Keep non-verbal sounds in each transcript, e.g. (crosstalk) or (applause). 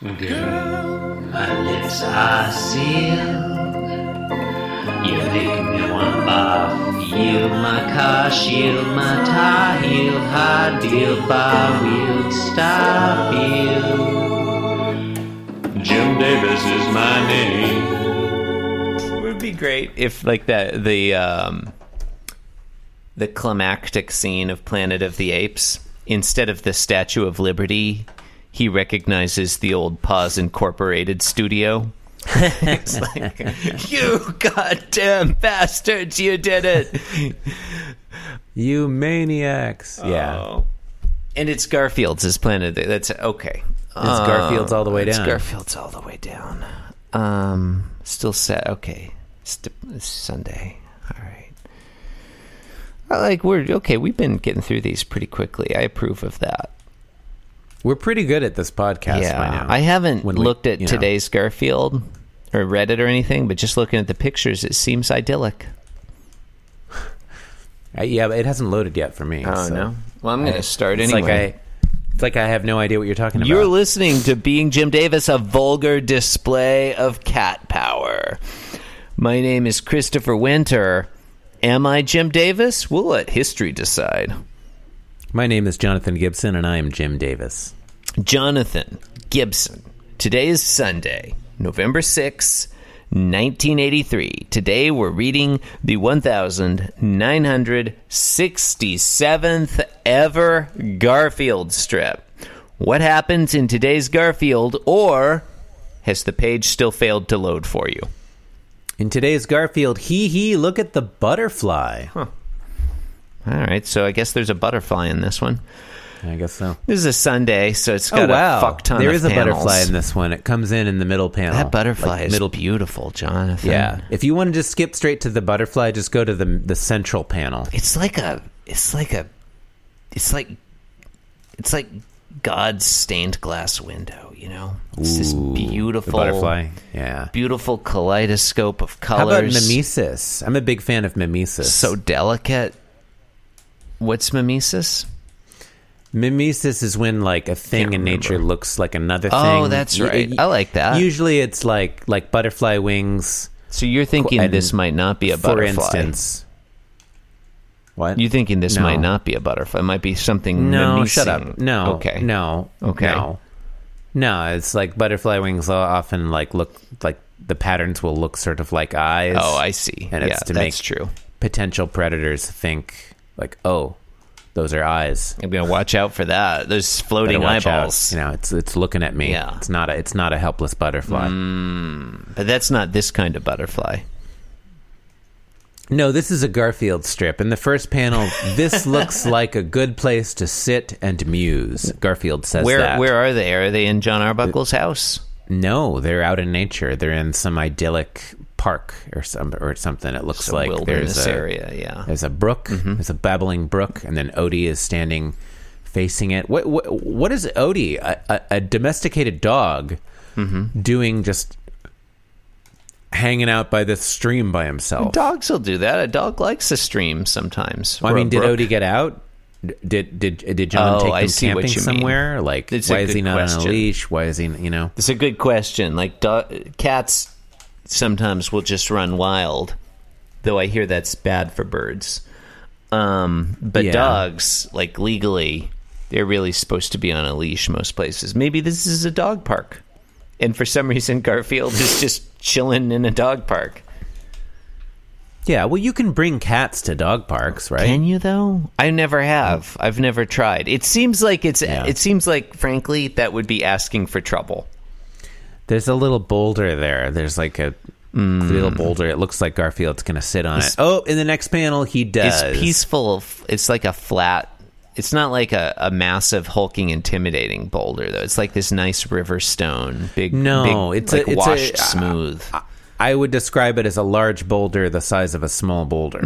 Girl, my lips are sealed. You make me want barf. Yield my car, shield my tie, heel, high deal, bar wheel, stop you. Jim Davis is my name. It would be great if, like that, the um, the climactic scene of Planet of the Apes, instead of the Statue of Liberty, he recognizes the old Paws Incorporated studio. (laughs) it's like, you goddamn bastards, you did it. You maniacs. Yeah. Oh. And it's Garfield's as Planet. That's okay. It's Garfield's all the way It's down. Garfield's all the way down. Um, still set. Okay, St- Sunday. All right. I like we're okay. We've been getting through these pretty quickly. I approve of that. We're pretty good at this podcast yeah, by now. I haven't we- looked at you know. today's Garfield or read it or anything, but just looking at the pictures, it seems idyllic. Uh, yeah, but it hasn't loaded yet for me. Oh so- no. Well, I'm going to start It's anyway. like I, it's like I have no idea what you're talking about. You're listening to Being Jim Davis, a vulgar display of cat power. My name is Christopher Winter. Am I Jim Davis? We'll let history decide. My name is Jonathan Gibson, and I am Jim Davis. Jonathan Gibson. Today is Sunday, November 6, 1983. Today we're reading the 1967th ever Garfield strip. What happens in today's Garfield, or has the page still failed to load for you? In today's Garfield, hee hee, look at the butterfly. All right, so I guess there's a butterfly in this one. I guess so. This is a Sunday, so it's oh, got oh wow, a fuck ton there is a butterfly in this one. It comes in in the middle panel. That butterfly Like is middle. beautiful, Jonathan. Yeah, if you want to just skip straight to the butterfly, just go to the the central panel. it's like a it's like a it's like it's like God's stained glass window, you know? It's this beautiful the butterfly. Yeah. beautiful kaleidoscope of colors. How about mimesis? I'm a big fan of mimesis. So delicate. What's mimesis? mimesis is when like a thing in nature looks like another oh, thing. Oh, that's right. I like that. Usually, it's like like butterfly wings. So you're thinking and this might not be a For butterfly. For instance, what? You're thinking this No. might not be a butterfly. It might be something no, shut up. No, Okay. no, Okay. no, no. It's like butterfly wings often like look like the patterns will look sort of like eyes. Oh, I see. And yeah, it's to that's make true. potential predators think like, oh, those are eyes. I'm gonna watch out for that. There's floating watch out. eyeballs. You know, it's it's looking at me. Yeah. It's not a it's not a helpless butterfly. Mm, but that's not this kind of butterfly. No, this is a Garfield strip. In the first panel, this (laughs) looks like a good place to sit and muse. Garfield says Where that. where are they? Are they in John Arbuckle's house? No, they're out in nature. They're in some idyllic park or some or something. It looks Some like wilderness there's a area, yeah. there's a brook. Mm-hmm. There's a babbling brook, and then Odie is standing facing it. What what, what is Odie? A, a, a domesticated dog Mm-hmm. doing just hanging out by this stream by himself. Dogs will do that. A dog likes to stream sometimes. Well, I mean, did brook. Odie get out? Did did did John Oh, take I him see what camping you mean. somewhere? Like, It's why is he not on a leash? Why is he? You know, It's a good question. Like do- cats sometimes will just run wild, though I hear that's bad for birds. Um, but Yeah. dogs, like legally, they're really supposed to be on a leash most places. Maybe this is a dog park, and for some (laughs) reason Garfield is just chilling in a dog park. yeah. Well, you can bring cats to dog parks, right? Can you though? I never have. I've never tried. It seems like it's. Yeah. It seems like, frankly, that would be asking for trouble. There's a little boulder there. There's like a Mm. little boulder. It looks like Garfield's going to sit on it. Oh, in the next panel, he does. It's peaceful. It's like a flat. It's not like a, a massive, hulking, intimidating boulder though. It's like this nice river stone, big. No, big, it's like a, it's washed a, smooth. I would describe it as a large boulder the size of a small boulder.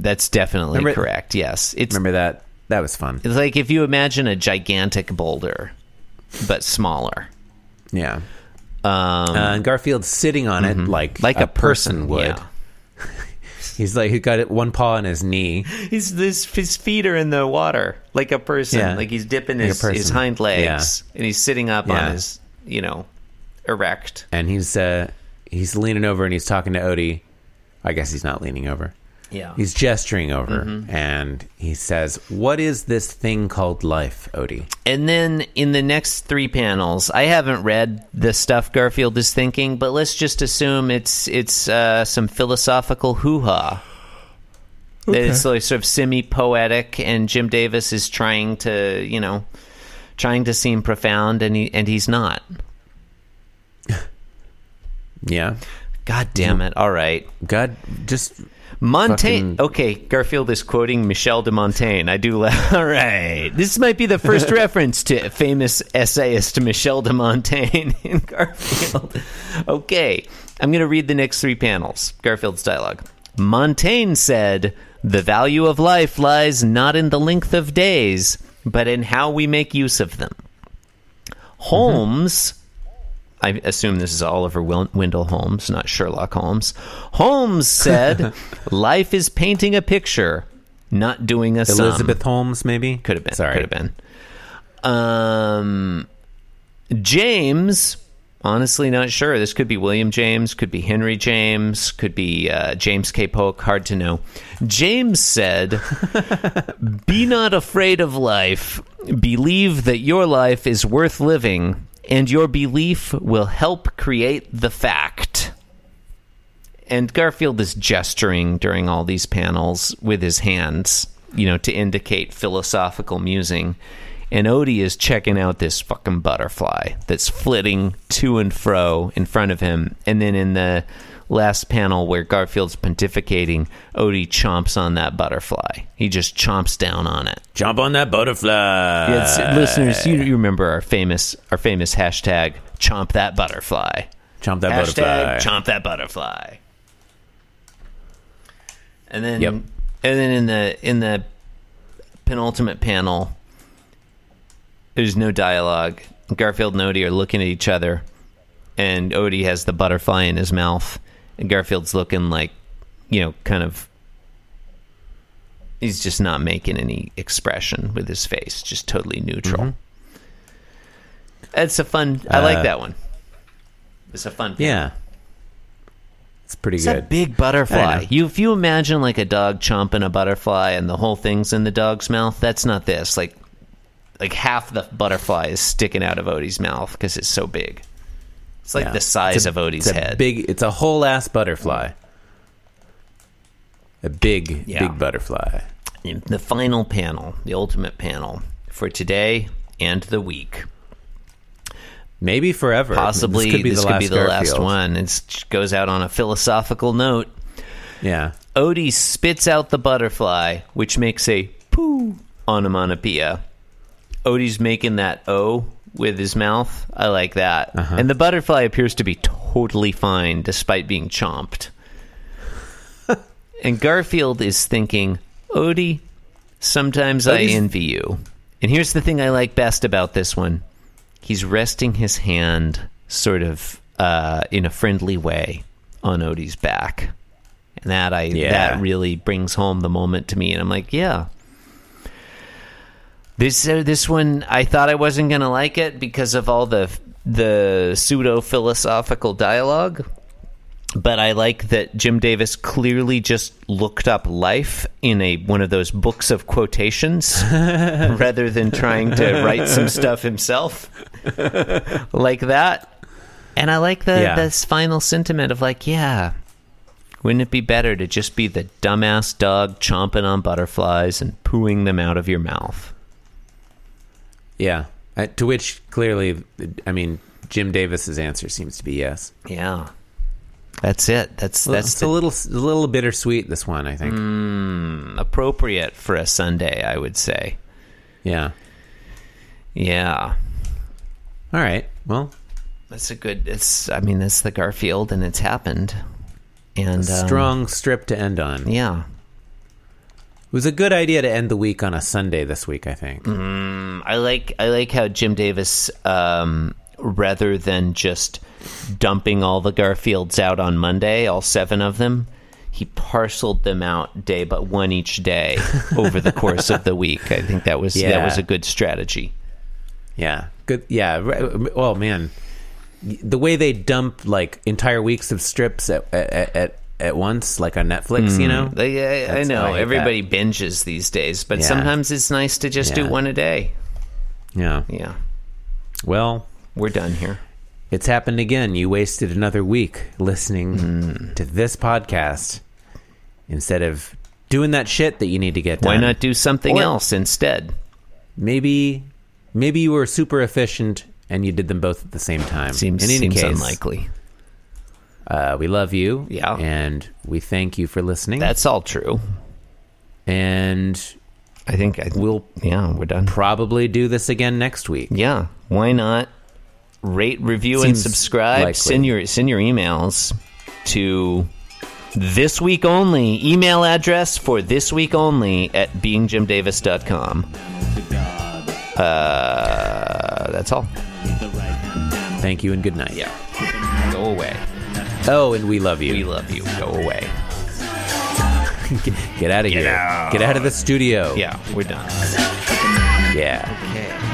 That's definitely remember- correct. Yes, it's Remember that? That was fun. it's like if you imagine a gigantic boulder, but smaller. Yeah. Um, Uh, and Garfield's sitting on it like like a, person, would. Yeah. (laughs) He's like he got it one paw on his knee. (laughs) He's this his feet are in the water like a person, Yeah. like he's dipping Like his, his hind legs, and he's sitting up Yeah. on his you know, erect. and he's uh, he's leaning over and he's talking to Odie. I guess he's not leaning over. Yeah. He's gesturing over, and he says, "What is this thing called life, Odie?" And then in the next three panels, I haven't read the stuff Garfield is thinking, but let's just assume it's it's uh, some philosophical hoo ha. That It's like sort of semi poetic, and Jim Davis is trying to, you know, trying to seem profound, and he and he's not. (laughs) Yeah, God damn it! All right, God, just Montaigne. Fucking- Okay, Garfield is quoting Michel de Montaigne. I do. La- (laughs) All right, this might be the first (laughs) reference to famous essayist Michel de Montaigne (laughs) in Garfield. Okay, I'm going to read the next three panels. Garfield's dialogue. Montaigne said, "The value of life lies not in the length of days, but in how we make use of them." Mm-hmm. Holmes. I assume this is Oliver Wendell Holmes, not Sherlock Holmes. Holmes said, (laughs) "Life is painting a picture, not doing a sum." Elizabeth Holmes, maybe Could have been. Sorry, Could have been. Um, James. Honestly, not sure. This could be William James, could be Henry James, could be uh, James K. Polk. Hard to know. James said, (laughs) "Be not afraid of life. Believe that your life is worth living, and your belief will help create the fact." And Garfield is gesturing during all these panels with his hands, you know, to indicate philosophical musing. And Odie is checking out this fucking butterfly that's flitting to and fro in front of him. And then in the last panel where Garfield's pontificating, Odie chomps on that butterfly. He just chomps down on it. jump on that butterfly. Listeners, you, you remember our famous our famous hashtag chomp that butterfly. Jump that Hashtag butterfly. chomp that butterfly. And then Yep. and then in the in the penultimate panel there's no dialogue. Garfield and Odie are looking at each other and Odie has the butterfly in his mouth and Garfield's looking like you know, kind of he's just not making any expression with his face, just totally neutral. It's a fun I like Uh, that one. It's a fun yeah, it's pretty It's good. a big butterfly. You if you imagine like a dog chomping a butterfly and the whole thing's in the dog's mouth, that's not this. Like like half the butterfly is sticking out of Odie's mouth because it's so big. It's like Yeah. the size a- of Odie's head. Big. It's a whole ass butterfly. A big, Yeah. big butterfly. the final panel, the ultimate panel for today and the week. Maybe forever. Possibly this could be the last, Garfield. one. It goes out on a philosophical note. Yeah. Odie spits out the butterfly, which makes a poo onomatopoeia. Odie's making that O with his mouth. I like that. And the butterfly appears to be totally fine despite being chomped. (laughs) and Garfield is thinking, Odie, sometimes I envy you. And here's the thing I like best about this one he's resting his hand sort of uh, in a friendly way on Odie's back. And that I Yeah. that really brings home the moment to me and I'm like, yeah. This uh, this one I thought I wasn't going to like it because of all the the pseudo philosophical dialogue. But I like that Jim Davis clearly just looked up life in a one of those books of quotations (laughs) rather than trying to write some stuff himself like that. And I like the Yeah. this final sentiment of like, yeah, wouldn't it be better to just be the dumbass dog chomping on butterflies and pooing them out of your mouth? Yeah. Uh, to which clearly, I mean, Jim Davis's answer seems to be yes. Yeah. That's it. That's Well, that's it's the a little, a little bittersweet. This one, I think. appropriate for a Sunday, I would say. Yeah. Yeah. All right. Well, That's a good it's I mean, that's the Garfield and it's happened. And um, strong strip to end on. yeah. It was a good idea to end the week on a Sunday this week. I think. I like I like how Jim Davis, um, rather than just dumping all the Garfields out on Monday, all seven of them, he parceled them out day but one each day (laughs) over the course of the week. I think that was that was a good strategy. Yeah. Good. Yeah. Oh man, the way they dump like entire weeks of strips at at at, at once, like on Netflix. You know, Like, I, I know I everybody binges these days, but Yeah. sometimes it's nice to just do one a day. yeah. Yeah, Well, we're done here. it's happened again. You wasted another week listening Hmm. to this podcast instead of doing that shit that you need to get done. Why not do something Or- else instead? Maybe, maybe you were super efficient and you did them both at the same time. Seems In any seems case, unlikely. Uh, we love you. Yeah. and we thank you for listening. That's all true. and I think I, we'll yeah, we're done. probably do this again next week. Yeah, why not rate, review, and subscribe? likely. Send your send your emails to this week only email address for this week only at beingjimdavis.com. Uh, that's all. Thank you and good night. Yeah, go away. Oh, and we love you. We love you. Go away. (laughs) Get out of here. out. Get out of the studio. Yeah, we're done. Yeah. Okay.